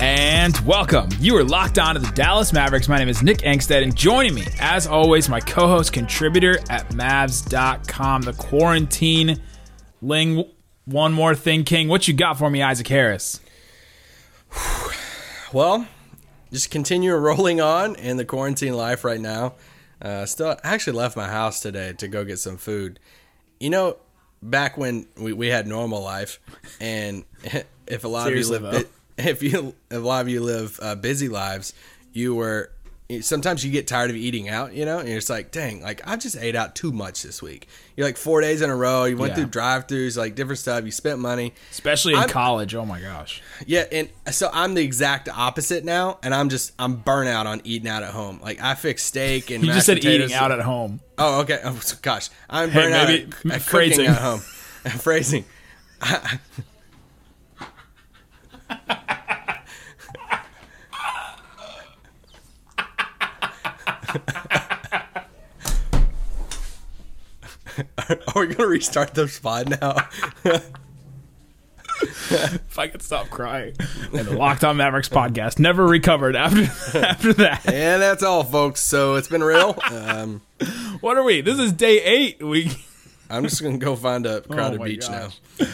And welcome. You are locked on to the Dallas Mavericks. My name is Nick Angstadt, and joining me, as always, my co host contributor at Mavs.com, the quarantine ling. One more thing, King. What you got for me, Isaac Harris? Well, just continue rolling on in the quarantine life right now. Uh, still, I actually left my house today to go get some food. You know, back when we, we had normal life, and if a lot Seriously, of you though. if you if a lot of you live uh, busy lives, you were sometimes you get tired of eating out, you know, and you're like, dang, like I just ate out too much this week. You're like four days in a row. You went Yeah. through drive-throughs, like different stuff. You spent money. Especially in I'm- college. Oh my gosh. Yeah, and so I'm the exact opposite now, and I'm just I'm burnout on eating out at home. Like I fix steak and You just said potatoes. eating out at home. Oh, okay. Oh, gosh, I'm Hey, burnt out maybe at, at phrasing. cooking at home. phrasing. Are we gonna restart the spot now? If I could stop crying. And the Locked On Mavericks podcast never recovered after after that. and that's all, folks. So it's been real. Um, What are we? This is day eight. We I'm just gonna go find a crowded Oh beach gosh. now.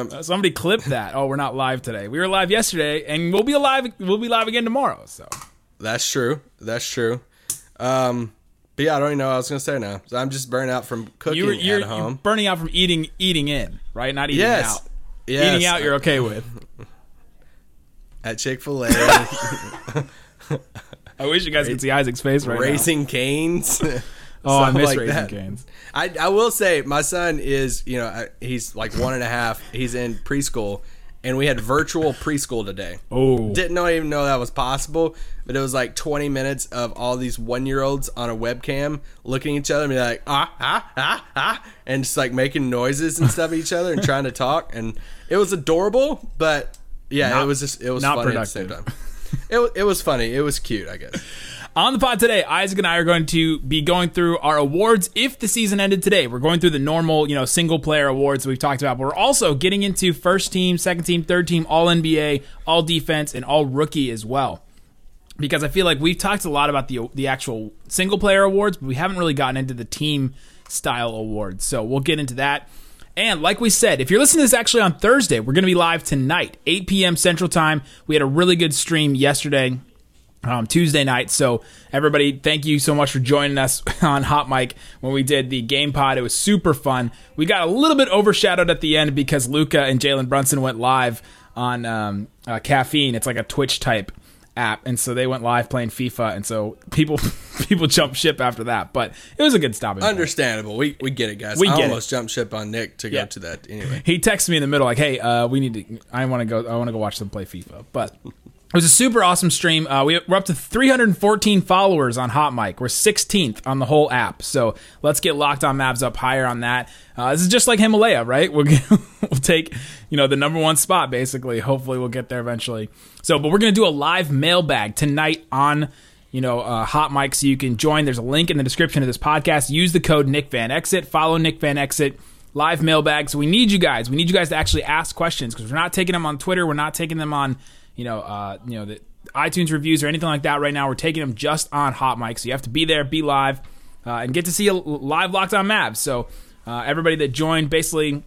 Um, Uh, Somebody clip that. Oh, we're not live today. We were live yesterday, and we'll be alive. We'll be live again tomorrow. So That's true. That's true. Um, but yeah, I don't even know what I was gonna say now. So I'm just burnt out from cooking you were you're, at home. you're burning out from eating eating in, right? Not eating yes. out. Yes. Eating out, you're okay with. at Chick Fil A, I wish you guys could see Isaac's face right raising canes. now. Oh, I miss like raising that. canes. I, I will say my son is you know he's like one and a half. He's in preschool, and we had virtual preschool today. Oh, Didn't know even know that was possible, but it was like 20 minutes of all these one year olds on a webcam looking at each other and be like ah ah ah ah, and just like making noises and stuff at each other and trying to talk, and it was adorable, but yeah, Not- it was just it was not funny at the same productive. time. It, it was funny. It was cute, I guess. On the pod today, Isaac and I are going to be going through our awards if the season ended today. We're going through the normal, you know, single player awards we've talked about, but we're also getting into first team, second team, third team, all NBA, all defense, and all rookie as well. Because I feel like we've talked a lot about the the actual single player awards, but we haven't really gotten into the team style awards. So we'll get into that. And like we said, if you're listening to this actually on Thursday, we're going to be live tonight, 8 p.m. Central Time. We had a really good stream yesterday um, Tuesday night. So everybody, thank you so much for joining us on Hot Mic when we did the game pod. It was super fun. We got a little bit overshadowed at the end because Luka and Jalen Brunson went live on um, uh, Caffeine. It's like a Twitch type app, and so they went live playing FIFA, and so people people jumped ship after that. But it was a good stopping. point. Understandable. We we get it, guys. We I get it. almost jumped ship on Nick to Yeah. go to that anyway. he texted me in the middle like, "Hey, uh, we need to. I want to go. I want to go watch them play FIFA." But it was a super awesome stream. Uh, we, we're up to 314 followers on Hot Mic. We're 16th on the whole app. So let's get locked on Mavs up higher on that. Uh, this is just like Himalaya, right? We'll get, we'll take you know the number one spot basically. Hopefully, we'll get there eventually. So, but we're gonna do a live mailbag tonight on you know, uh, hot mic so you can join. There's a link in the description of this podcast. Use the code Nick Van Exit. Follow Nick Van Exit. Live mailbag. So we need you guys. We need you guys to actually ask questions because we're not taking them on Twitter. We're not taking them on, you know, uh, you know, the iTunes reviews or anything like that right now. We're taking them just on hot mic. So you have to be there, be live, uh, and get to see a live locked on Mavs. So uh, everybody that joined, basically,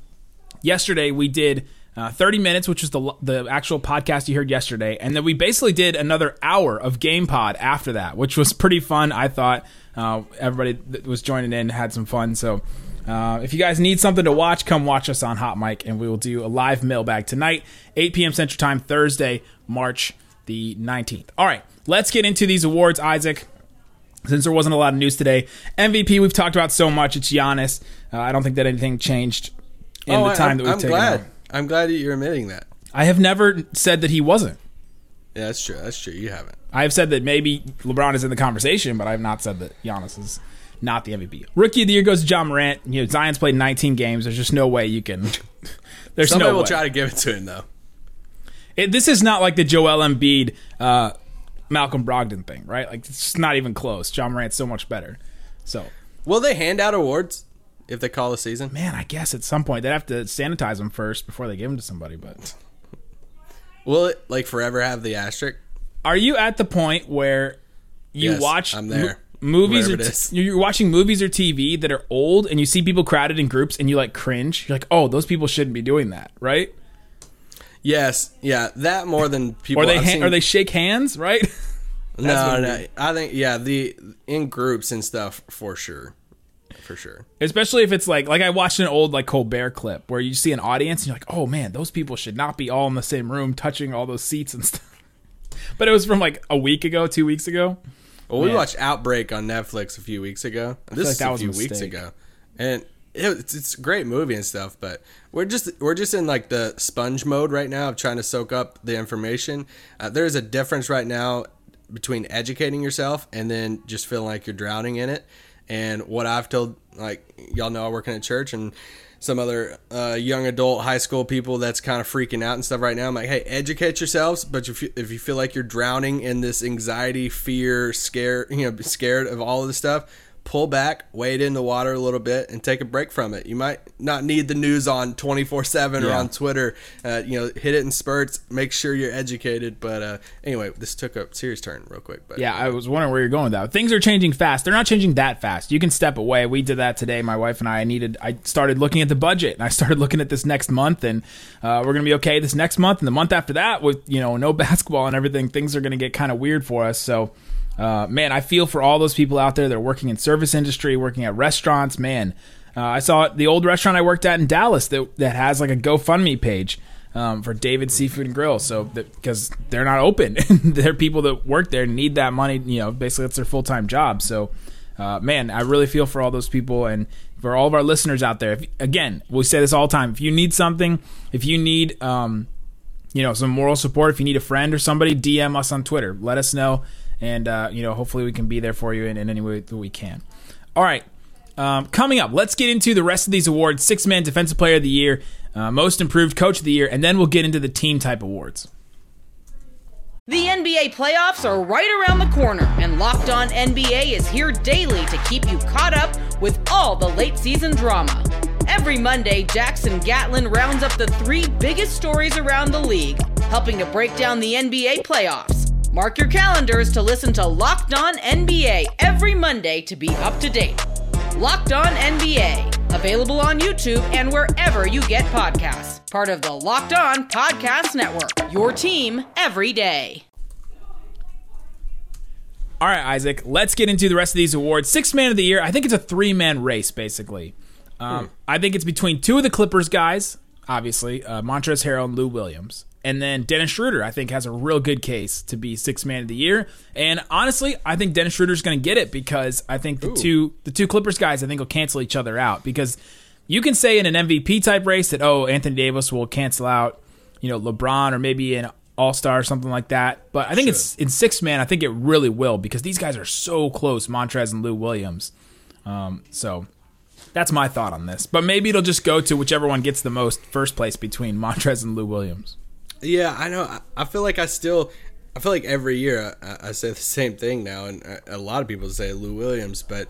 yesterday we did uh, 30 minutes, which was the the actual podcast you heard yesterday, and then we basically did another hour of Game Pod after that, which was pretty fun. I thought uh, everybody that was joining in had some fun. So uh, if you guys need something to watch, come watch us on Hot Mic, and we will do a live mailbag tonight, 8 p.m. Central Time, Thursday, March the 19th. All right, let's get into these awards, Isaac. Since there wasn't a lot of news today, MVP we've talked about so much. It's Giannis. Uh, I don't think that anything changed in Oh, the time I'm, that we've I'm taken. glad. I'm glad that you're admitting that. I have never said that he wasn't. Yeah, that's true. That's true. You haven't. I have said that maybe LeBron is in the conversation, but I have not said that Giannis is not the MVP. Rookie of the year goes to Ja Morant. You know, Zion's played 19 games. There's just no way you can. There's no. Somebody no will way. try to give it to him though. It, this is not like the Joel Embiid, uh, Malcolm Brogdon thing, right? Like it's just not even close. Ja Morant's so much better. So, Will they hand out awards if they call the season? man, I guess at some point they'd have to sanitize them first before they give them to somebody. But Will it like forever have the asterisk? are you at the point where you Yes, watch I'm there. mo- movies or t- you're watching movies or TV that are old and you see people crowded in groups and you like cringe? You're like, oh, those people shouldn't be doing that, right? Yes. Yeah. That more than people. Or they ha- or they shake hands, right? No, no. I think yeah, the in groups and stuff for sure, for sure. Especially if it's like like I watched an old like Colbert clip where you see an audience and you're like, oh man, those people should not be all in the same room touching all those seats and stuff. But it was from like a week ago, two weeks ago. Well, we Man. watched Outbreak on Netflix a few weeks ago. This like is a was a few weeks ago, and it's, it's a great movie and stuff. But we're just we're just in like the sponge mode right now of trying to soak up the information. Uh, there's a difference right now between educating yourself and then just feeling like you're drowning in it. And what I've told, like y'all know, I work in a church and some other uh, young adult high school people that's kind of freaking out and stuff right now. I'm like, hey, educate yourselves, but if you, if you feel like you're drowning in this anxiety, fear, scare, you know, scared of all of this stuff, pull back, wade in the water a little bit, and take a break from it. You might not need the news on 24 seven or on Twitter. Uh, you know, hit it in spurts. Make sure you're educated. But uh, anyway, this took a serious turn real quick. But Yeah, I was wondering where you're going with that. Things are changing fast. They're not changing that fast. You can step away. We did that today. My wife and I, I needed. I started looking at the budget, and I started looking at this next month, and uh, we're gonna be okay this next month, and the month after that, with you know no basketball and everything, things are gonna get kind of weird for us. So. Uh, man, I feel for all those people out there that are working in service industry, working at restaurants. Man, uh, I saw the old restaurant I worked at in Dallas that that has like a GoFundMe page um, for David Seafood and Grill. So because they're not open, there are people that work there need that money. You know, basically that's their full time job. So, uh, man, I really feel for all those people and for all of our listeners out there. If, again, we say this all the time. If you need something, if you need um, you know some moral support if you need a friend or somebody dm us on twitter let us know and uh, you know hopefully we can be there for you in, in any way that we can all right um, coming up let's get into the rest of these awards six man defensive player of the year uh, most improved coach of the year and then we'll get into the team type awards The NBA playoffs are right around the corner, and Locked On NBA is here daily to keep you caught up with all the late season drama. Every Monday, Jackson Gatlin rounds up the three biggest stories around the league, helping to break down the NBA playoffs. Mark your calendars to listen to Locked On NBA every Monday to be up to date. Locked On NBA, available on YouTube and wherever you get podcasts. Part of the Locked On Podcast Network. Your team every day. all right isaac let's get into the rest of these awards six man of the year i think it's a three man race basically um, i think it's between two of the clippers guys obviously uh, montrezl harrell and lou williams and then Dennis Schroeder, I think, has a real good case to be six man of the year. And honestly, I think Dennis Schroeder's going to get it because I think the two the two Clippers guys I think will cancel each other out because you can say in an MVP type race that oh Anthony Davis will cancel out you know LeBron or maybe an All Star or something like that. But I think it's in six man. I think it really will because these guys are so close, Montrez and Lou Williams. Um, so that's my thought on this. But maybe it'll just go to whichever one gets the most first place between Montrez and Lou Williams. Yeah, I know. I- feel like I still, I feel like every year I, I say the same thing now, and a lot of people say Lou Williams, but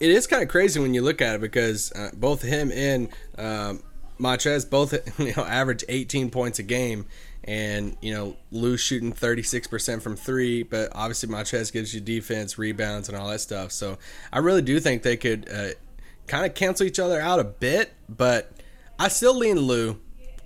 it is kind of crazy when you look at it because uh, both him and um, Montrez both you know average 18 points a game, and you know Lou shooting 36 percent from three, but obviously Montrez gives you defense, rebounds, and all that stuff. So I really do think they could uh, kind of cancel each other out a bit, but I still lean Lou.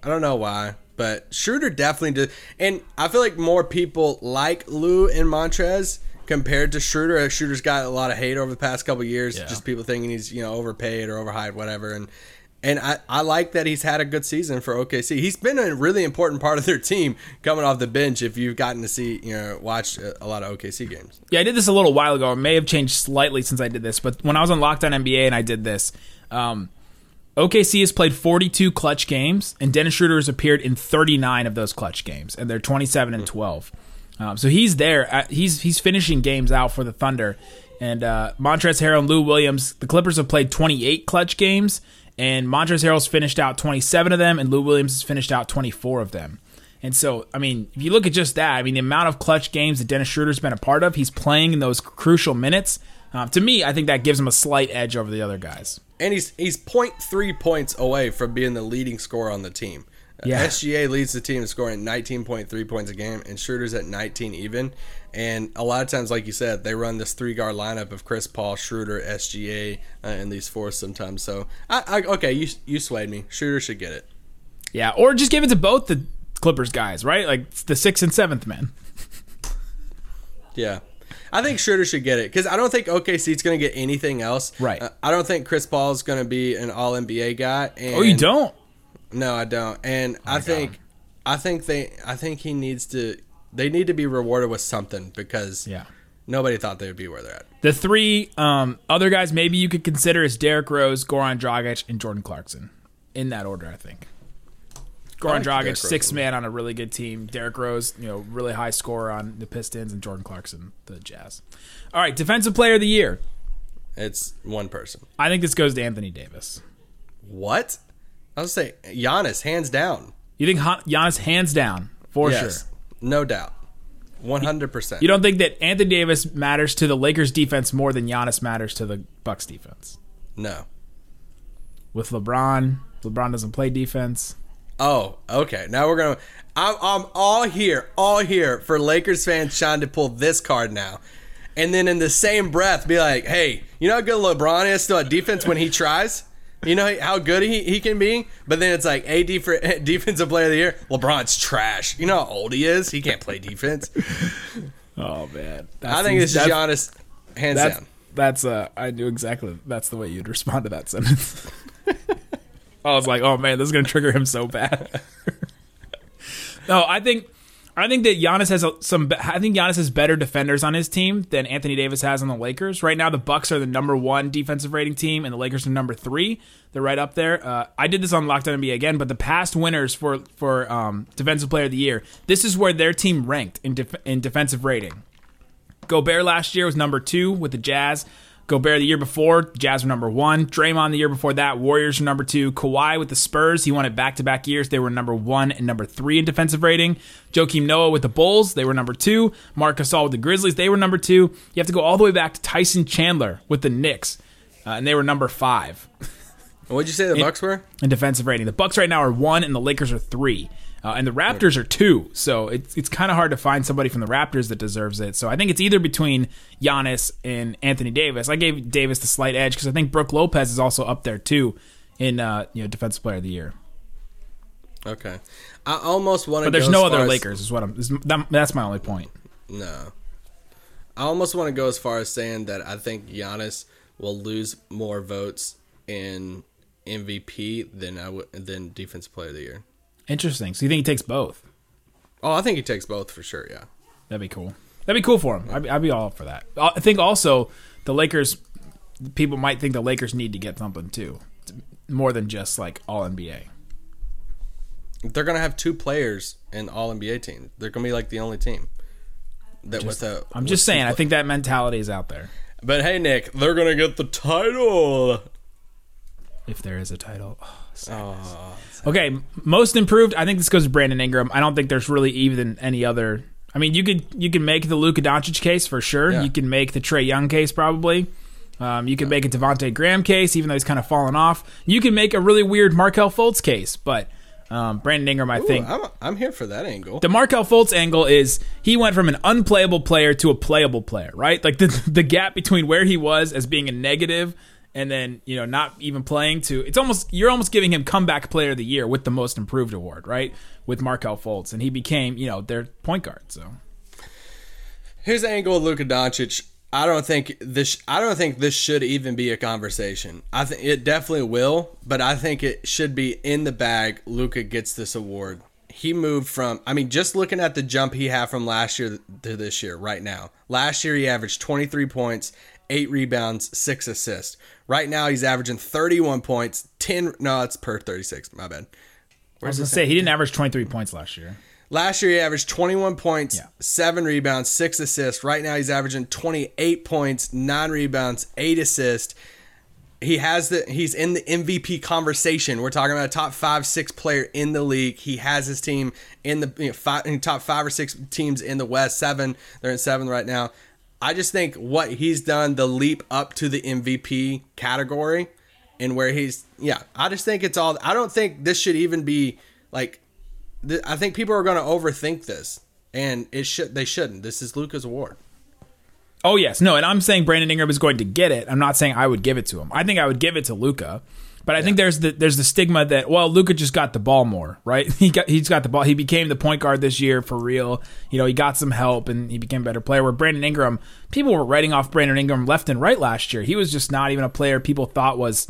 I don't know why, but Schroeder definitely did. And I feel like more people like Lou and Montrez compared to Schroeder. Schroeder's got a lot of hate over the past couple years. Just people thinking he's you know overpaid or overhyped, whatever. And and I, I like that he's had a good season for OKC. He's been a really important part of their team coming off the bench. If you've gotten to see you know watch a, a lot of OKC games. Yeah, I did this a little while ago. It may have changed slightly since I did this, but when I was on Locked On NBA and I did this, um, OKC has played 42 clutch games, and Dennis Schroeder has appeared in 39 of those clutch games, and they're 27 and 12. Um, so he's there. At, he's he's finishing games out for the Thunder, and uh, Montrezl Harrell and Lou Williams. The Clippers have played 28 clutch games, and Montrezl Harrell's finished out 27 of them, and Lou Williams has finished out 24 of them. And so, I mean, if you look at just that, I mean, the amount of clutch games that Dennis Schroeder's been a part of, he's playing in those crucial minutes. Um, to me, I think that gives him a slight edge over the other guys. and he's he's 0.3 points away from being the leading scorer on the team. Yeah. SGA leads the team in scoring 19.3 points a game, and Schroeder's at 19 even. And a lot of times, like you said, they run this three guard lineup of Chris Paul, Schroeder, SGA, uh, and these fours sometimes. So, I, I okay, you you swayed me. Schroeder should get it. Yeah, or just give it to both the Clippers guys, right? Like the sixth and seventh men. Yeah. I think Schroeder should get it because I don't think OKC's going to get anything else. Right. Uh, I don't think Chris Paul's going to be an All NBA guy. And Oh, you don't? No, I don't. And I think, I think they, I think he needs to. They need to be rewarded with something because Yeah. nobody thought they would be where they're at. The three um, other guys maybe you could consider is Derrick Rose, Goran Dragic, and Jordan Clarkson. In that order, I think. Goran like Dragic, sixth man on a really good team. Derrick Rose, you know, really high scorer on the Pistons, and Jordan Clarkson, the Jazz. All right, defensive player of the year. It's one person. I think this goes to Anthony Davis. What? I was say Giannis, hands down. You think Han- Giannis hands down for yes, sure? no doubt, one hundred percent. You don't think that Anthony Davis matters to the Lakers defense more than Giannis matters to the Bucks defense? No. With LeBron, LeBron doesn't play defense. Oh, okay. Now we're gonna. I'm, I'm all here, all here for Lakers fans trying to pull this card now, and then in the same breath be like, "Hey, you know how good LeBron is still at defense when he tries? You know how good he, he can be." But then it's like, "AD for defensive player of the year, LeBron's trash. You know how old he is? He can't play defense." Oh man, I think this is that's- Giannis, hands That's down. that's uh, I knew exactly that's the way you'd respond to that sentence. I was like, oh man, this is gonna trigger him so bad. no, I think I think that Giannis has some. I think Giannis has better defenders on his team than Anthony Davis has on the Lakers. Right now, the Bucks are the number one defensive rating team, and the Lakers are number three. They're right up there. Uh, I did this on Locked On NBA again, but the past winners for for um, defensive player of the year, this is where their team ranked in def- in defensive rating. Gobert last year was number two with the Jazz. Gobert the year before, Jazz were number one. Draymond the year before that, Warriors were number two. Kawhi with the Spurs, he won it back to back years. They were number one and number three in defensive rating. Joakim Noah with the Bulls, they were number two. Marc Gasol with the Grizzlies, they were number two. You have to go all the way back to Tyson Chandler with the Knicks, uh, and they were number five What'd you say the Bucks were? in defensive rating. The Bucks right now are one, and the Lakers are three, uh, and the Raptors are two. So it's it's kind of hard to find somebody from the Raptors that deserves it. So I think it's either between Giannis and Anthony Davis. I gave Davis the slight edge because I think Brook Lopez is also up there too in uh, you know defensive player of the year. Okay, I almost want to. But there's go no as other far as- Lakers. Is what I'm. Is, that, that's my only point. No. I almost want to go as far as saying that I think Giannis will lose more votes in MVP than I would than Defensive Player of the Year. Interesting. So you think he takes both? Oh, I think he takes both for sure. Yeah. That'd be cool. That'd be cool for him. I'd be, I'd be all up for that. Uh, I think also the Lakers. People might think the Lakers need to get something too, more than just like All NBA. They're gonna have two players in All NBA team. They're gonna be like the only team that with a. I'm just saying. I think that mentality is out there. But hey, Nick, they're gonna get the title. If there is a title. Oh, okay, most improved. I think this goes to Brandon Ingram. I don't think there's really even any other. I mean, you could you can make the Luka Doncic case for sure. Yeah. You can make the Trae Young case probably. Um, you can make a Devonte Graham case, even though he's kind of fallen off. You can make a really weird Markelle Fultz case, but um, Brandon Ingram, I Ooh, think, I'm I'm here for that angle. the Markelle Fultz angle is he went from an unplayable player to a playable player, right? Like the the gap between where he was as being a negative and then you know not even playing to it's almost you're almost giving him comeback player of the year with the most improved award, right? With Markelle Fultz, and he became you know their point guard. So Here's the angle with Luka Doncic. I don't think this. I don't think this should even be a conversation. I think it definitely will, but I think it should be in the bag. Luka gets this award. He moved from. I mean, just looking at the jump he had from last year to this year, right now. Last year he averaged 23 points, eight rebounds, six assists. Right now he's averaging 31 points, 10. No, it's per 36. My bad. I was gonna say he didn't average 23 points last year. Last year he averaged 21 points, Yeah. 7 rebounds, 6 assists. Right now he's averaging 28 points, 9 rebounds, 8 assists. He has the he's in the MVP conversation. We're talking about a top 5 6 player in the league. He has his team in the you know, five, in top 5 or 6 teams in the West, 7. They're in 7 right now. I just think what he's done the leap up to the MVP category and where he's yeah, I just think it's all I don't think this should even be like th- I think people are going to overthink this, and it should they shouldn't. This is Luka's award. Oh yes, no, and I'm saying Brandon Ingram is going to get it. I'm not saying I would give it to him. I think I would give it to Luka, but I think there's the there's the stigma that well, Luka just got the ball more, right? He got he's got the ball. He became the point guard this year for real. You know, he got some help and he became a better player. Where Brandon Ingram, people were writing off Brandon Ingram left and right last year. He was just not even a player people thought was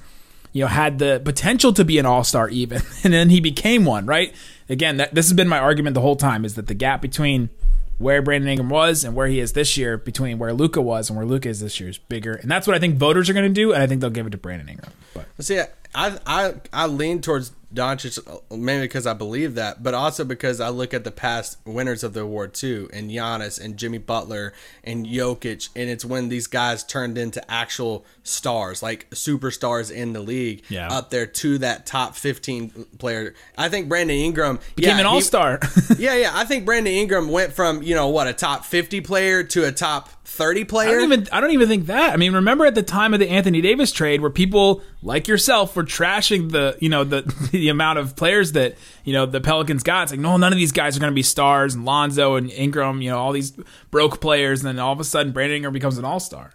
you know, had the potential to be an all star even, and then he became one, right? Again, that, this has been my argument the whole time: is that the gap between where Brandon Ingram was and where he is this year, between where Luka was and where Luka is this year, is bigger, and that's what I think voters are going to do, and I think they'll give it to Brandon Ingram. But let's See, I I I lean towards Doncic mainly because I believe that, but also because I look at the past winners of the award too, and Giannis and Jimmy Butler and Jokic, and it's when these guys turned into actual stars, like superstars in the league, Yeah. up there to that top fifteen player. I think Brandon Ingram became yeah, an all star. yeah, yeah. I think Brandon Ingram went from you know what a top fifty player to a top thirty I player. don't even I don't even think that. I mean, remember at the time of the Anthony Davis trade where people like yourself were trashing the you know the the amount of players that you know the Pelicans got. It's like no, none of these guys are going to be stars. And Lonzo and Ingram, you know, all these broke players, and then all of a sudden Brandon Ingram becomes an all star.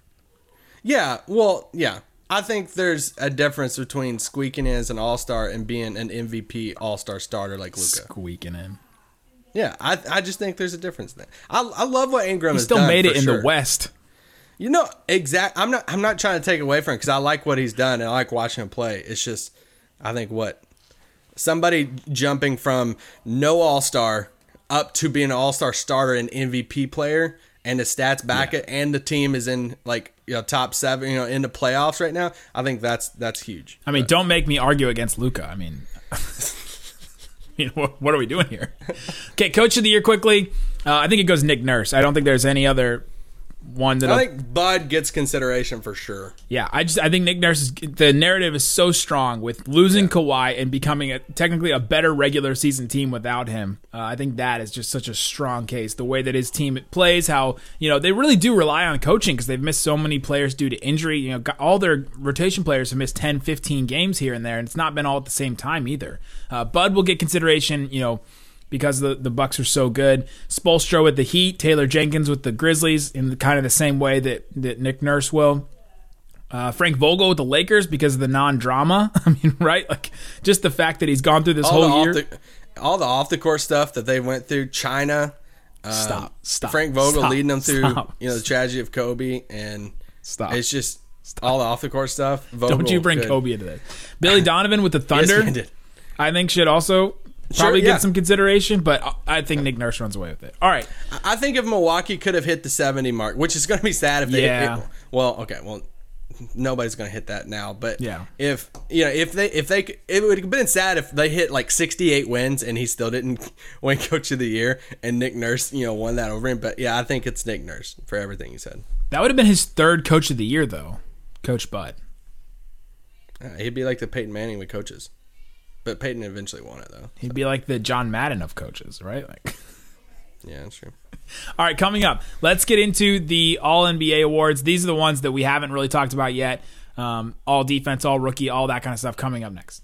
Yeah, well, yeah. I think there's a difference between squeaking in as an all star and being an MVP all star starter like Luka. Squeaking in. Yeah, I, I just think there's a difference there. I, I love what Ingram He has still made it in sure. the West. You know, exact. I'm not. I'm not trying to take away from because I like what he's done and I like watching him play. It's just, I think what somebody jumping from no all star up to being an all star starter and MVP player, and the stats back it, and the team is in like you know top seven, you know, in the playoffs right now. I think that's that's huge. I mean, don't make me argue against Luka. I mean, I mean, what, what are we doing here? Okay, coach of the year quickly. Uh, I think it goes Nick Nurse. I don't think there's any other one that I think Bud gets consideration for sure. Yeah, I just I think Nick Nurse is the narrative is so strong with losing Kawhi and becoming a, technically a better regular season team without him. Uh, I think that is just such a strong case. The way that his team plays, how you know they really do rely on coaching because they've missed so many players due to injury. You know, all their rotation players have missed 10, 15 games here and there, and it's not been all at the same time either. Uh, Bud will get consideration. You know because the, the Bucks are so good. Spoelstra with the Heat, Taylor Jenkins with the Grizzlies in the, kind of the same way that, that Nick Nurse will. Uh, Frank Vogel with the Lakers because of the non-drama. I mean, right? Like just the fact that he's gone through this All whole year. the all the off the court stuff that they went through. China, um, Stop, stop, Frank Vogel stop, leading them through stop. you know the tragedy of Kobe and Stop. It's just all the off the court stuff. Vogel Don't you bring could- Kobe into this? Billy Donovan with the Thunder. did. I think should also probably yeah. get some consideration, but I- I think Nick Nurse runs away with it. All right. I think if Milwaukee could have hit the 70 mark, which is going to be sad if they Yeah. hit, well, okay, well nobody's going to hit that now, but Yeah. if you know, if they if they it would have been sad if they hit like 68 wins and he still didn't win coach of the year and Nick Nurse, you know, won that over him, but yeah, I think it's Nick Nurse for everything he said. That would have been his third coach of the year though. Coach Bud. Uh, he'd be like the Peyton Manning with coaches. But Peyton eventually won it though. He'd be like the John Madden of coaches, right? Like Yeah, that's true. All right, coming up, let's get into the All NBA awards. These are the ones that we haven't really talked about yet. Um, all defense, all rookie, all that kind of stuff coming up next.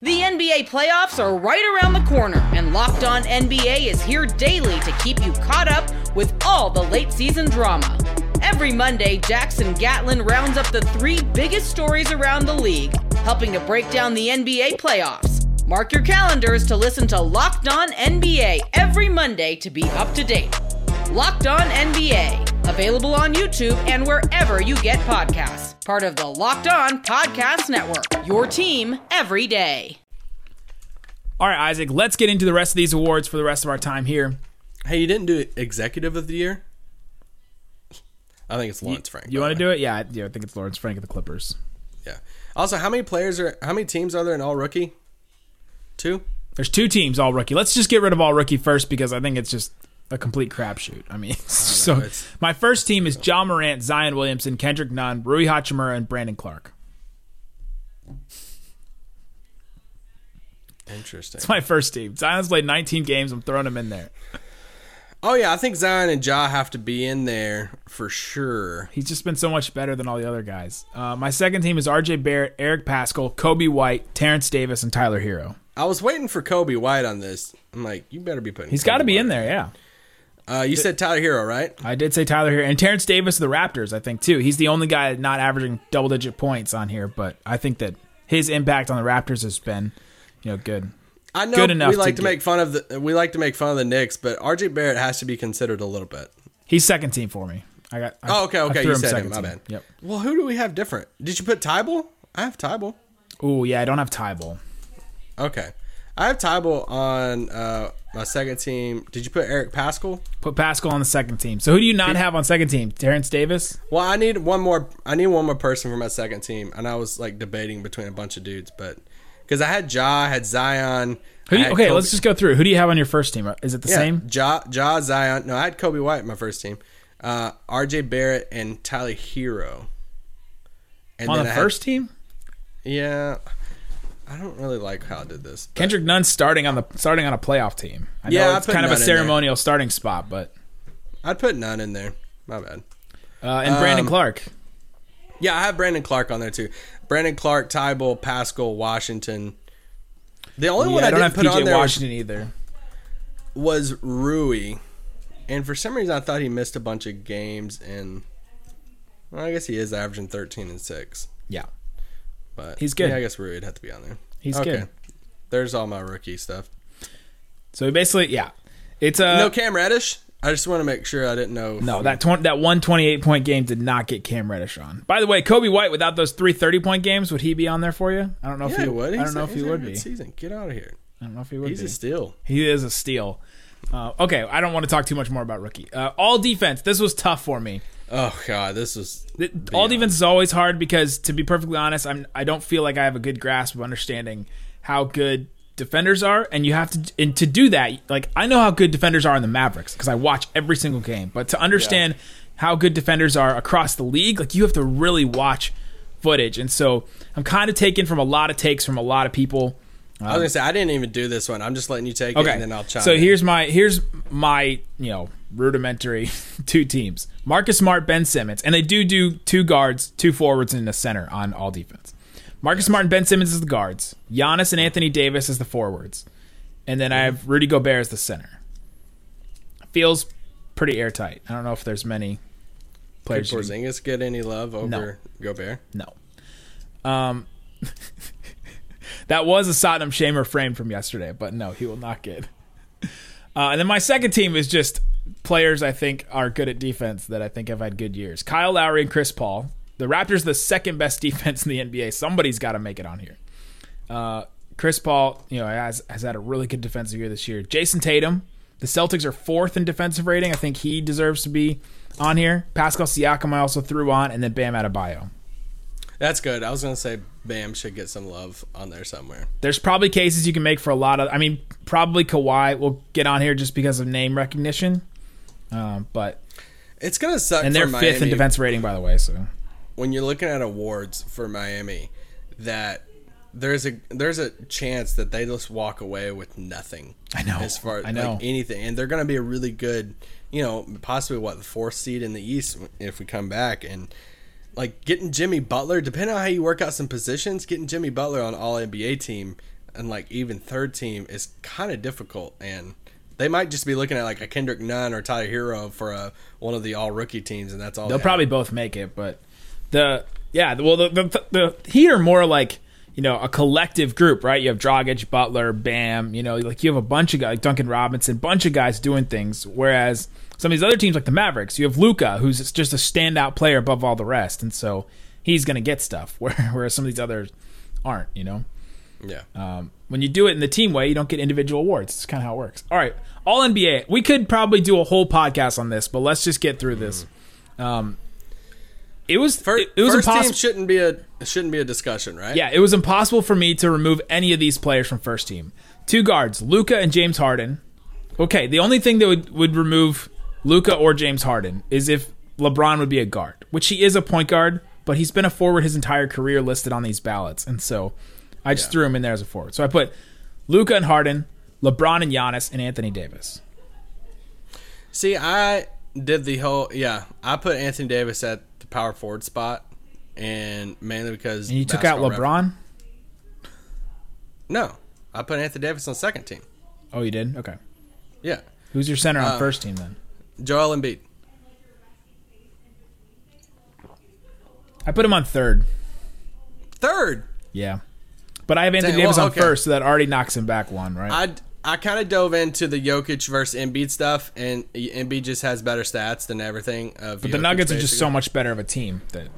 The NBA playoffs are right around the corner, and Locked On NBA is here daily to keep you caught up with all the late season drama. Every Monday, Jackson Gatlin rounds up the three biggest stories around the league, helping to break down the NBA playoffs. Mark your calendars to listen to Locked On NBA every Monday to be up to date. Locked On NBA, available on YouTube and wherever you get podcasts. Part of the Locked On Podcast Network. Your team every day. All right, Isaac, let's get into the rest of these awards for the rest of our time here. Hey, you didn't do executive of the year? I think it's Lawrence Frank. You want to do it? Yeah, I, yeah, I think it's Lawrence Frank of the Clippers. Yeah. Also, how many players are? How many teams are there in all rookie? Two. There's two teams all rookie. Let's just get rid of all rookie first because I think it's just a complete crapshoot. I mean, so it's- my first team is Ja Morant, Zion Williamson, Kendrick Nunn, Rui Hachimura, and Brandon Clarke. Interesting. It's my first team. Zion's played 19 games. I'm throwing him in there. Oh yeah, I think Zion and Ja have to be in there for sure. He's just been so much better than all the other guys. Uh, my second team is R.J. Barrett, Eric Paschall, Coby White, Terrence Davis, and Tyler Herro. I was waiting for Coby White on this. I'm like, you better be putting. He's got to be White. in there. Yeah, Uh, you said Tyler Herro, right? I did say Tyler Herro and Terrence Davis of the Raptors. I think too. He's the only guy not averaging double digit points on here, but I think that his impact on the Raptors has been, you know, good. I know Good enough we like to to, make fun of the we like to make fun of the Knicks, but RJ Barrett has to be considered a little bit. He's second team for me. I got. I, Oh, okay, okay, you said second him. My team. bad. Yep. Well, who do we have different? Did you put Thybulle? I have Thybulle. Oh yeah, I don't have Thybulle. Okay, I have Thybulle on uh, my second team. Did you put Eric Paschall? Put Paschall on the second team. So who do you not have on second team? Terrence Davis. Well, I need one more. I need one more person for my second team, and I was like debating between a bunch of dudes, but because I had Ja, I had Zion. Who do you, had okay, Kobe- let's just go through. Who do you have on your first team? Is it the yeah, same? Ja, Ja, Zion. No, I had Coby White my first team. Uh, R.J. Barrett and Tyler Herro. And On the I had- first team? yeah. I don't really like how I did this. but- Kendrick Nunn starting on the starting on a playoff team. I Yeah, know it's kind of a Nunn ceremonial starting spot, but I'd put Nunn in there. My bad. uh, and Brandon Um, Clarke. Yeah, I have Brandon Clarke on there too. Brandon Clarke, Thybulle, Paschall, Washington. The only Yeah, one I, I don't didn't have put on PJ there was, Washington either. was Rui, and for some reason I thought he missed a bunch of games. And well, I guess he is averaging thirteen and six. Yeah, But He's good. Yeah, I guess Rui would have to be on there. he's okay. good. There's all my rookie stuff. So basically, yeah, it's a no Cam Reddish. I just want to make sure I didn't know. No, that tw- that one 28 point game did not get Cam Reddish on. By the way, Coby White without those three 30 point games, would he be on there for you? I don't know if Yeah, he he would. I don't know a- if he would be. Season. Get out of here. I don't know if he would He's be. a steal. He is a steal. Uh, okay, I don't want to talk too much more about rookie. Uh, all defense. This was tough for me. Oh god, this was Th- All defense is always hard because, to be perfectly honest, I'm I don't feel like I have a good grasp of understanding how good defenders are, and you have to and to do that. Like I know how good defenders are in the Mavericks because I watch every single game, but to understand how good defenders are across the league, like you have to really watch footage. And so I'm kind of taken from a lot of takes from a lot of people. I was gonna um, say I didn't even do this one. I'm just letting you take it, Okay. and then I'll chime. so in. here's my here's my you know rudimentary two teams: Marcus Smart, Ben Simmons, and they do do two guards, two forwards, and a center on all defense. Marcus Smart and Ben Simmons is the guards. Giannis and Anthony Davis is the forwards, and then I have Rudy Gobert as the center. Feels pretty airtight. I don't know if there's many players. can- Porzingis get any love over Gobert? no. Um, that was a Satnam Shamer frame from yesterday, but no, he will not get. Uh, and then my second team is just players I think are good at defense that I think have had good years. Kyle Lowry and Chris Paul. The Raptors the second best defense in the NBA. Somebody's got to make it on here. Uh, Chris Paul, you know, has has had a really good defensive year this year. Jayson Tatum. The Celtics are fourth in defensive rating. I think he deserves to be on here. Pascal Siakam I also threw on, and then Bam Adebayo. That's good. I was gonna say Bam should get some love on there somewhere. There's probably cases you can make for a lot of. I mean, probably Kawhi will get on here just because of name recognition. Um, but It's gonna suck. and they're fifth in defense rating, by the way. So when you're looking at awards for Miami, that there's a there's a chance that they just walk away with nothing. I know. as far I know. like anything, and they're gonna be a really good, you know, possibly what the fourth seed in the East if we come back and. Like getting Jimmy Butler, depending on how you work out some positions, getting Jimmy Butler on all NBA team and like even third team is kind of difficult. And They might just be looking at like a Kendrick Nunn or Tyler Herro for a, one of the all rookie teams, and that's all. They'll they probably both make it, but the yeah, well the the, the Heat are more like you know a collective group, right? You have Dragic, Butler, Bam, you know, like you have a bunch of guys, like Duncan Robinson, bunch of guys doing things. Whereas some of these other teams, like the Mavericks, you have Luka, who's just a standout player above all the rest, and so he's going to get stuff. Whereas some of these others aren't, you know. yeah. Um, when you do it in the team way, you don't get individual awards. It's kind of how it works. All right, all NBA. We could probably do a whole podcast on this, but let's just get through this. Um, it was First, it, was first team impossible. shouldn't be a shouldn't be a discussion, right? Yeah, it was impossible for me to remove any of these players from first team. Two guards, Luka and James Harden. Okay, the only thing that would, would remove Luka or James Harden is if LeBron would be a guard, which he is a point guard, but he's been a forward his entire career listed on these ballots. And so I just threw him in there as a forward. So I put Luka and Harden, LeBron and Giannis, and Anthony Davis. See, I did the whole yeah. I put Anthony Davis at the power forward spot, and mainly because And you took out LeBron? No, I put Anthony Davis on second team. Oh, you did? Okay. Yeah, Who's your center on Uh, first team then? Joel Embiid. I put him on third. Third, Yeah. But I have Anthony Dang, Davis well, on okay. first, so that already knocks him back one, right? I I kind of dove into the Jokic versus Embiid stuff, and Embiid just has better stats than everything. Of but the Jokic, Nuggets are just so much better of a team that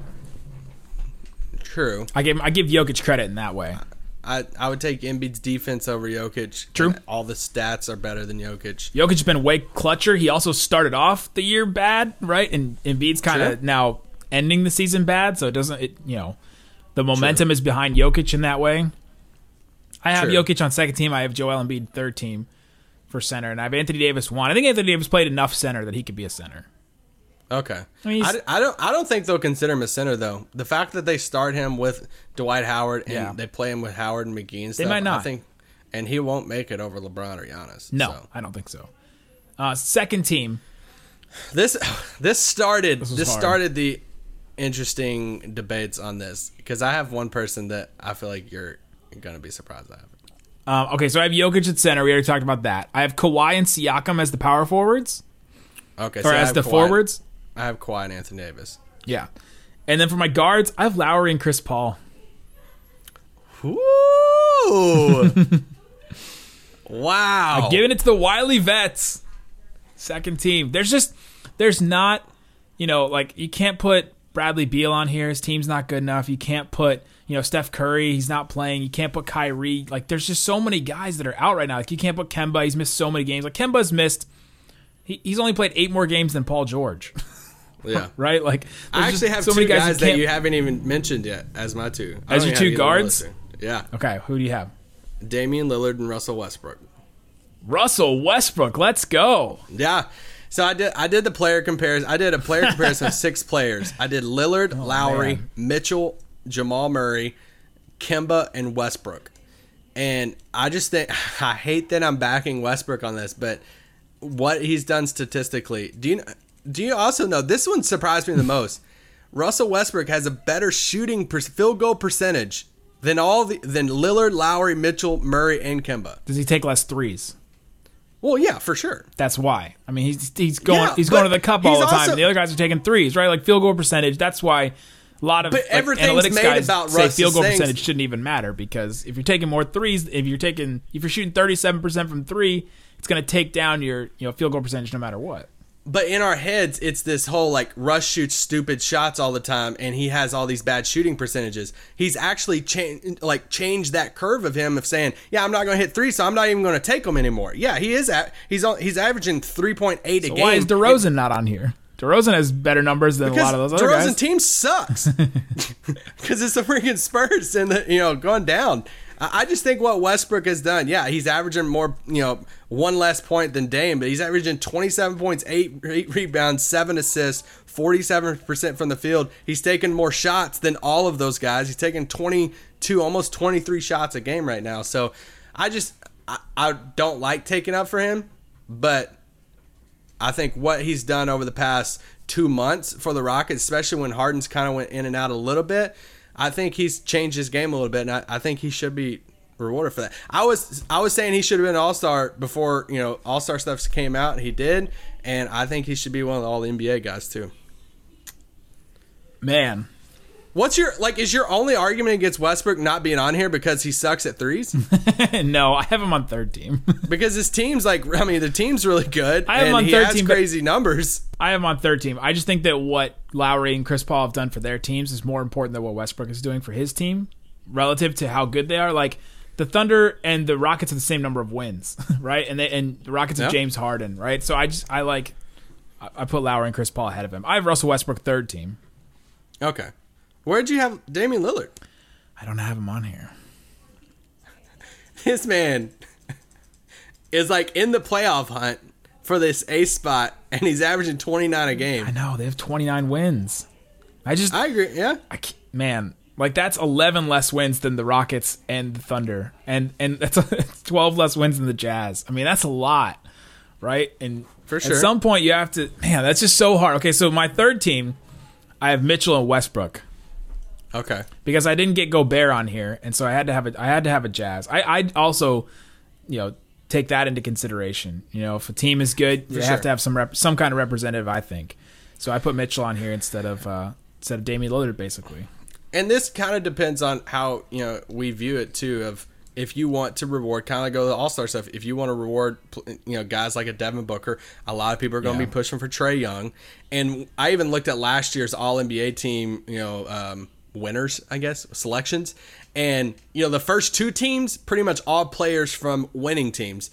true. I give I give Jokic credit in that way. I I would take Embiid's defense over Jokic. True. All the stats are better than Jokic. Jokic has been way clutcher. He also started off the year bad, right? And Embiid's kind of now ending the season bad, so it doesn't. It, you know, the momentum is behind Jokic in that way. I have True. Jokic on second team. I have Joel Embiid third team for center, and I have Anthony Davis one. I think Anthony Davis played enough center that he could be a center. Okay. I mean, I, I don't. I don't think they'll consider him a center though. The fact that they start him with Dwight Howard and Yeah. they play him with Howard and McGee and stuff, they might not. I think, and he won't make it over LeBron or Giannis. No, So. I don't think so. Uh, second team, This this started this, hard. started the interesting debates on this because I have one person that I feel like you're gonna be surprised I have. Um, okay, so I have Jokic at center. We already talked about that. I have Kawhi and Siakam as the power forwards, Okay, or so I as the Kawhi- forwards. I have Kawhi and Anthony Davis. Yeah, and then for my guards, I have Lowry and Chris Paul. Ooh. wow. Giving it to the Wiley vets. Second team. There's just there's not, you know, like you can't put Bradley Beal on here. His team's not good enough. You can't put, you know, Steph Curry. He's not playing. You can't put Kyrie. Like there's just so many guys that are out right now. Like you can't put Kemba. He's missed so many games. Like Kemba's missed. He, he's only played eight more games than Paul George. yeah. right? Like I actually just have so two many guys, who that you haven't even mentioned yet as my two. I As your two have either one of guards? Yeah. Okay, who do you have? Damian Lillard and Russell Westbrook. Russell Westbrook. Let's go. Yeah. So I did I did the player comparison. I did a player comparison of six players. I did Lillard, oh, Lowry, Oh, man. Mitchell, Jamal Murray, Kemba, and Westbrook. And I just think I hate that I'm backing Westbrook on this, but what he's done statistically. Do you do you also know this one surprised me the most? Russell Westbrook has a better shooting per, field goal percentage than all the than Lillard, Lowry, Mitchell, Murray, and Kemba. Does he take less threes? Well, yeah, for sure. That's why. I mean, he's he's going Yeah, he's going to the cup all the time. also- the other guys are taking threes, right? Like field goal percentage. That's why a lot of But like, everything's analytics made guys about say field goal things. percentage shouldn't even matter because if you're taking more threes, if you're taking if you're shooting 37 percent from three, it's going to take down your you know field goal percentage no matter what. But in our heads, it's this whole like Russ shoots stupid shots all the time, and he has all these bad shooting percentages. He's actually changed like changed that curve of him of saying, "Yeah, I'm not going to hit three, so I'm not even going to take them anymore." Yeah, he is. At, he's on, he's averaging three point eight a So game. why is DeRozan not on here? DeRozan has better numbers than a lot of those other DeRozan guys. team sucks. Because it's the freaking Spurs and the you know going down. I I just think what Westbrook has done. Yeah, he's averaging more you know one less point than Dame, but he's averaging twenty seven points, eight, eight rebounds, seven assists, forty seven percent from the field. He's taking more shots than all of those guys. He's taking twenty two, almost twenty three shots a game right now. So I just I, I don't like taking up for him, but I think what he's done over the past two months for the Rockets, especially when Harden's kind of went in and out a little bit, I think he's changed his game a little bit, and I, I think he should be rewarded for that. I was I was saying he should have been an All Star before you know All Star stuff came out. He did, and I think he should be one of the All NBA guys too. Man, What's your like? Is your only argument against Westbrook not being on here because he sucks at threes? no, I have him on third team. because his team's like, I mean, the team's really good, I have him on third team, crazy numbers. I have him on third team. I just think that what Lowry and Chris Paul have done for their teams is more important than what Westbrook is doing for his team relative to how good they are. Like the Thunder and the Rockets have the same number of wins, right? And they and the Rockets have James Harden, right? So I just I like I put Lowry and Chris Paul ahead of him. I have Russell Westbrook third team. Okay, where'd you have Damian Lillard? I don't have him on here. This man is like in the playoff hunt for this ace spot, and he's averaging twenty nine a game. I know they have 29 wins. I just I agree. Yeah, I can't, man, like that's 11 less wins than the Rockets and the Thunder, and and that's 12 less wins than the Jazz. I mean, that's a lot, right? And For sure. at some point you have to, man, that's just so hard. Okay, so my third team, I have Mitchell and Westbrook okay. because I didn't get Gobert on here, and so I had to have a I had to have a Jazz. I I also, you know, take that into consideration. You know, if a team is good, you sure. have to have some rep, some kind of representative. I think. So I put Mitchell on here instead of uh, instead of Damian Lillard, basically. and this kind of depends on how you know we view it too of if you want to reward kind of go to the all-star stuff if you want to reward you know guys like a devin booker a lot of people are going to Yeah. be pushing for Trae Young and i even looked at last year's all nba team you know um, winners i guess selections and you know the first two teams pretty much all players from winning teams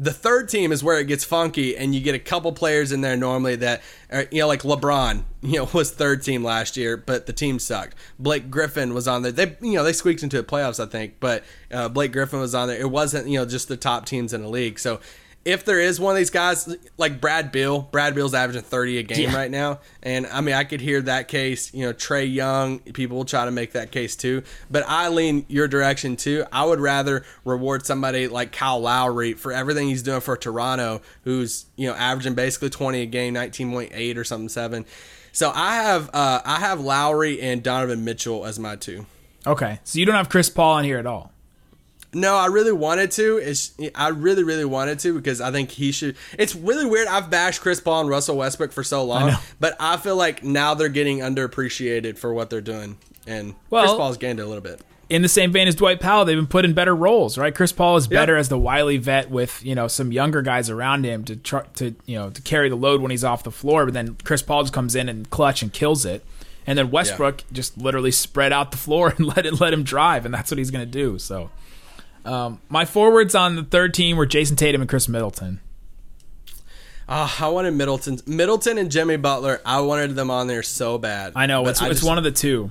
the third team is where it gets funky, and you get a couple players in there normally that, are, you know, like LeBron, you know, was third team last year, but the team sucked. Blake Griffin was on there. They, you know, they squeaked into the playoffs, I think, but uh, Blake Griffin was on there. It wasn't, you know, just the top teams in the league. So if there is one of these guys like Brad Beal, Brad Beal's averaging 30 a game Yeah. right now. And I mean, I could hear that case, you know, Trae Young, people will try to make that case too. But I lean your direction too. I would rather reward somebody like Kyle Lowry for everything he's doing for Toronto, who's, you know, averaging basically 20 a game, 19.8 or something, seven. So I have, uh, I have Lowry and Donovan Mitchell as my two. Okay, so you don't have Chris Paul in here at all. No, I really wanted to. It's, I really, really wanted to because I think he should. It's really weird. I've bashed Chris Paul and Russell Westbrook for so long, know. but I feel like now they're getting underappreciated for what they're doing, and Chris Well- Paul's gained it a little bit. In the same vein as Dwight Powell, they've been put in better roles, right? Chris Paul is better as the wily vet with you know some younger guys around him to try to you know to carry the load when he's off the floor. But then Chris Paul just comes in and clutch and kills it, and then Westbrook just literally spread out the floor and let it let him drive, and that's what he's going to do. So, um, my forwards on the third team were Jayson Tatum and Khris Middleton. Ah, I wanted Middleton, Middleton and Jimmy Butler. I wanted them on there so bad. I know it's, I it's just- one of the two.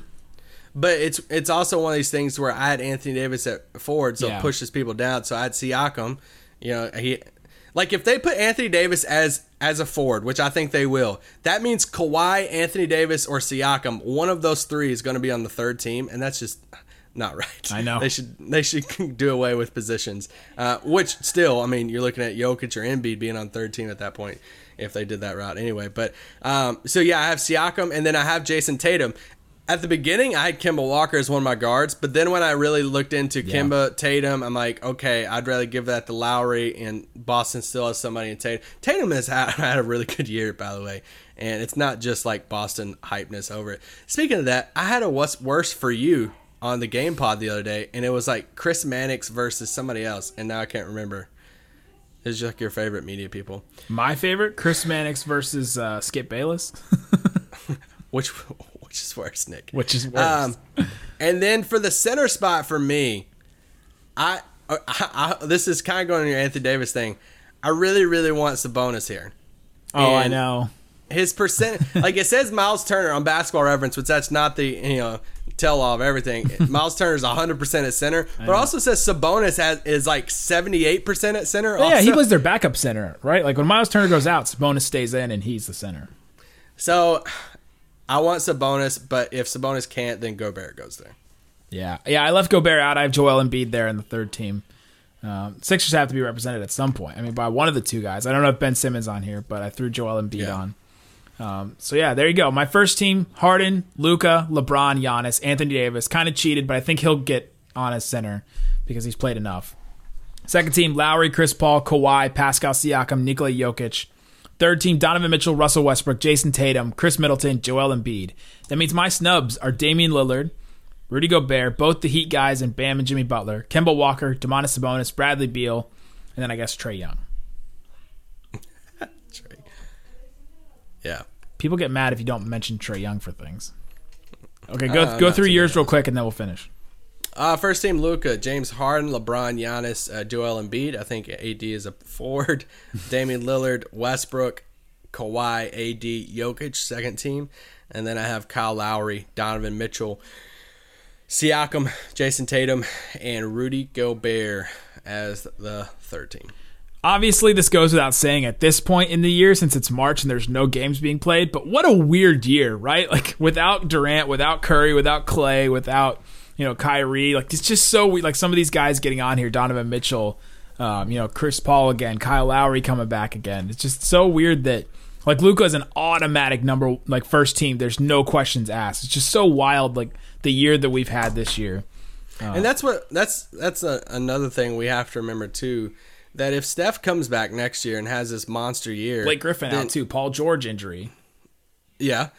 But it's it's also one of these things where I had Anthony Davis at forward, so Yeah. it pushes people down. So I had Siakam. You know, he like if they put Anthony Davis as as a forward, which I think they will, that means Kawhi, Anthony Davis, or Siakam. One of those three is going to be on the third team, and that's just not right. I know. they should they should do away with positions. Uh, which still, I mean, you're looking at Jokic or Embiid being on third team at that point if they did that route anyway. But um, so yeah, I have Siakam, and then I have Jayson Tatum. At the beginning, I had Kemba Walker as one of my guards, but then when I really looked into Kemba Tatum, I'm like, okay, I'd rather give that to Lowry, and Boston still has somebody in Tatum. Tatum has had, had a really good year, by the way, and it's not just like Boston hypeness over it. Speaking of that, I had a what's worse for you on the game pod the other day, and it was like Chris Mannix versus somebody else, and now I can't remember. It's just like your favorite media people. My favorite, Chris Mannix versus uh, Skip Bayless, Which which is worse, Nick? which is worse. Um, and then for the center spot for me, I, I, I this is kind of going on your Anthony Davis thing. I really, really want Sabonis here. oh, I know. His percent, like it says, Miles Turner on Basketball Reference, which that's not the you know tell all of everything. Miles Turner is 100 percent at center, but also says Sabonis has is like 78 percent at center. Oh, yeah, he was their backup center, right? Like when Miles Turner goes out, Sabonis stays in, and he's the center. So I want Sabonis, but if Sabonis can't, then Gobert goes there. Yeah, yeah. I left Gobert out. I have Joel Embiid there in the third team. Um, Sixers have to be represented at some point. I mean, by one of the two guys. I don't know if Ben Simmons on here, but I threw Joel Embiid Yeah. on. Um, so yeah, there you go. My first team: Harden, Luka, LeBron, Giannis, Anthony Davis. Kind of cheated, but I think he'll get on as center because he's played enough. Second team, Lowry, Chris Paul, Kawhi, Pascal Siakam, Nikola Jokic. Third team, Donovan Mitchell, Russell Westbrook, Jayson Tatum, Khris Middleton, Joel Embiid. That means my snubs are Damian Lillard, Rudy Gobert, both the Heat guys, and Bam and Jimmy Butler, Kemba Walker, Domantas Sabonis, Bradley Beal, and then I guess Trae Young. Yeah. People get mad if you don't mention Trae Young for things. Okay, go Uh, go through yours real quick, and then we'll finish. Uh, first team, Luka, James Harden, LeBron, Giannis, uh, Joel Embiid. I think AD is a forward. Damian Lillard, Westbrook, Kawhi, AD, Jokic, second team. And then I have Kyle Lowry, Donovan Mitchell, Siakam, Jayson Tatum, and Rudy Gobert as the third team. Obviously, this goes without saying at this point in the year since it's March and there's no games being played, but what a weird year, right? Like without Durant, without Curry, without Clay, without, you know, Kyrie. Like it's just so weird. Like some of these guys getting on here, Donovan Mitchell, um, you know, Chris Paul again, Kyle Lowry coming back again. It's just so weird that like Luka is an automatic number like first team. There's no questions asked. It's just so wild like the year that we've had this year. And that's what that's that's a, another thing we have to remember too. That if Steph comes back next year and has this monster year, Blake Griffin then- out too, Paul George injury. Yeah.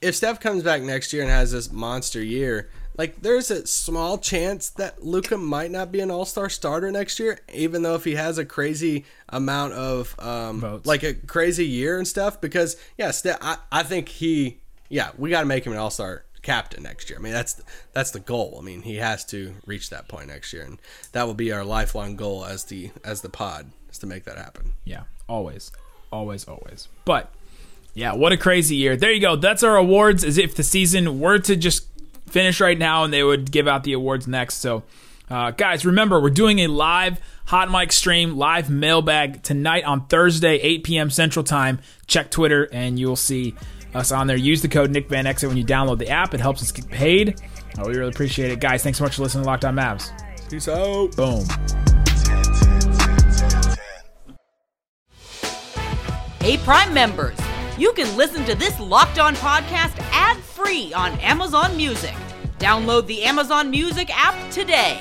If Steph comes back next year and has this monster year, like there's a small chance that Luka might not be an All Star starter next year, even though if he has a crazy amount of um, Votes. like a crazy year and stuff. Because yeah, Steph, I, I think he, yeah, we got to make him an All Star captain next year. I mean that's that's the goal. I mean he has to reach that point next year, and that will be our lifelong goal as the as the pod is to make that happen. Yeah, always, always, always. But yeah, what a crazy year. There you go. That's our awards. As if the season were to just finish right now and they would give out the awards next. So, uh, guys, remember we're doing a live hot mic stream, live mailbag tonight on Thursday, 8 p.m. Central Time. Check Twitter and you'll see us on there. Use the code Nick Van Exit when you download the app. It helps us get paid. Uh, we really appreciate it, guys. Thanks so much for listening to Locked On Mavs. Peace out. Boom. Hey, Prime members, you can listen to this Locked On podcast ad free on Amazon Music. Download the Amazon Music app today.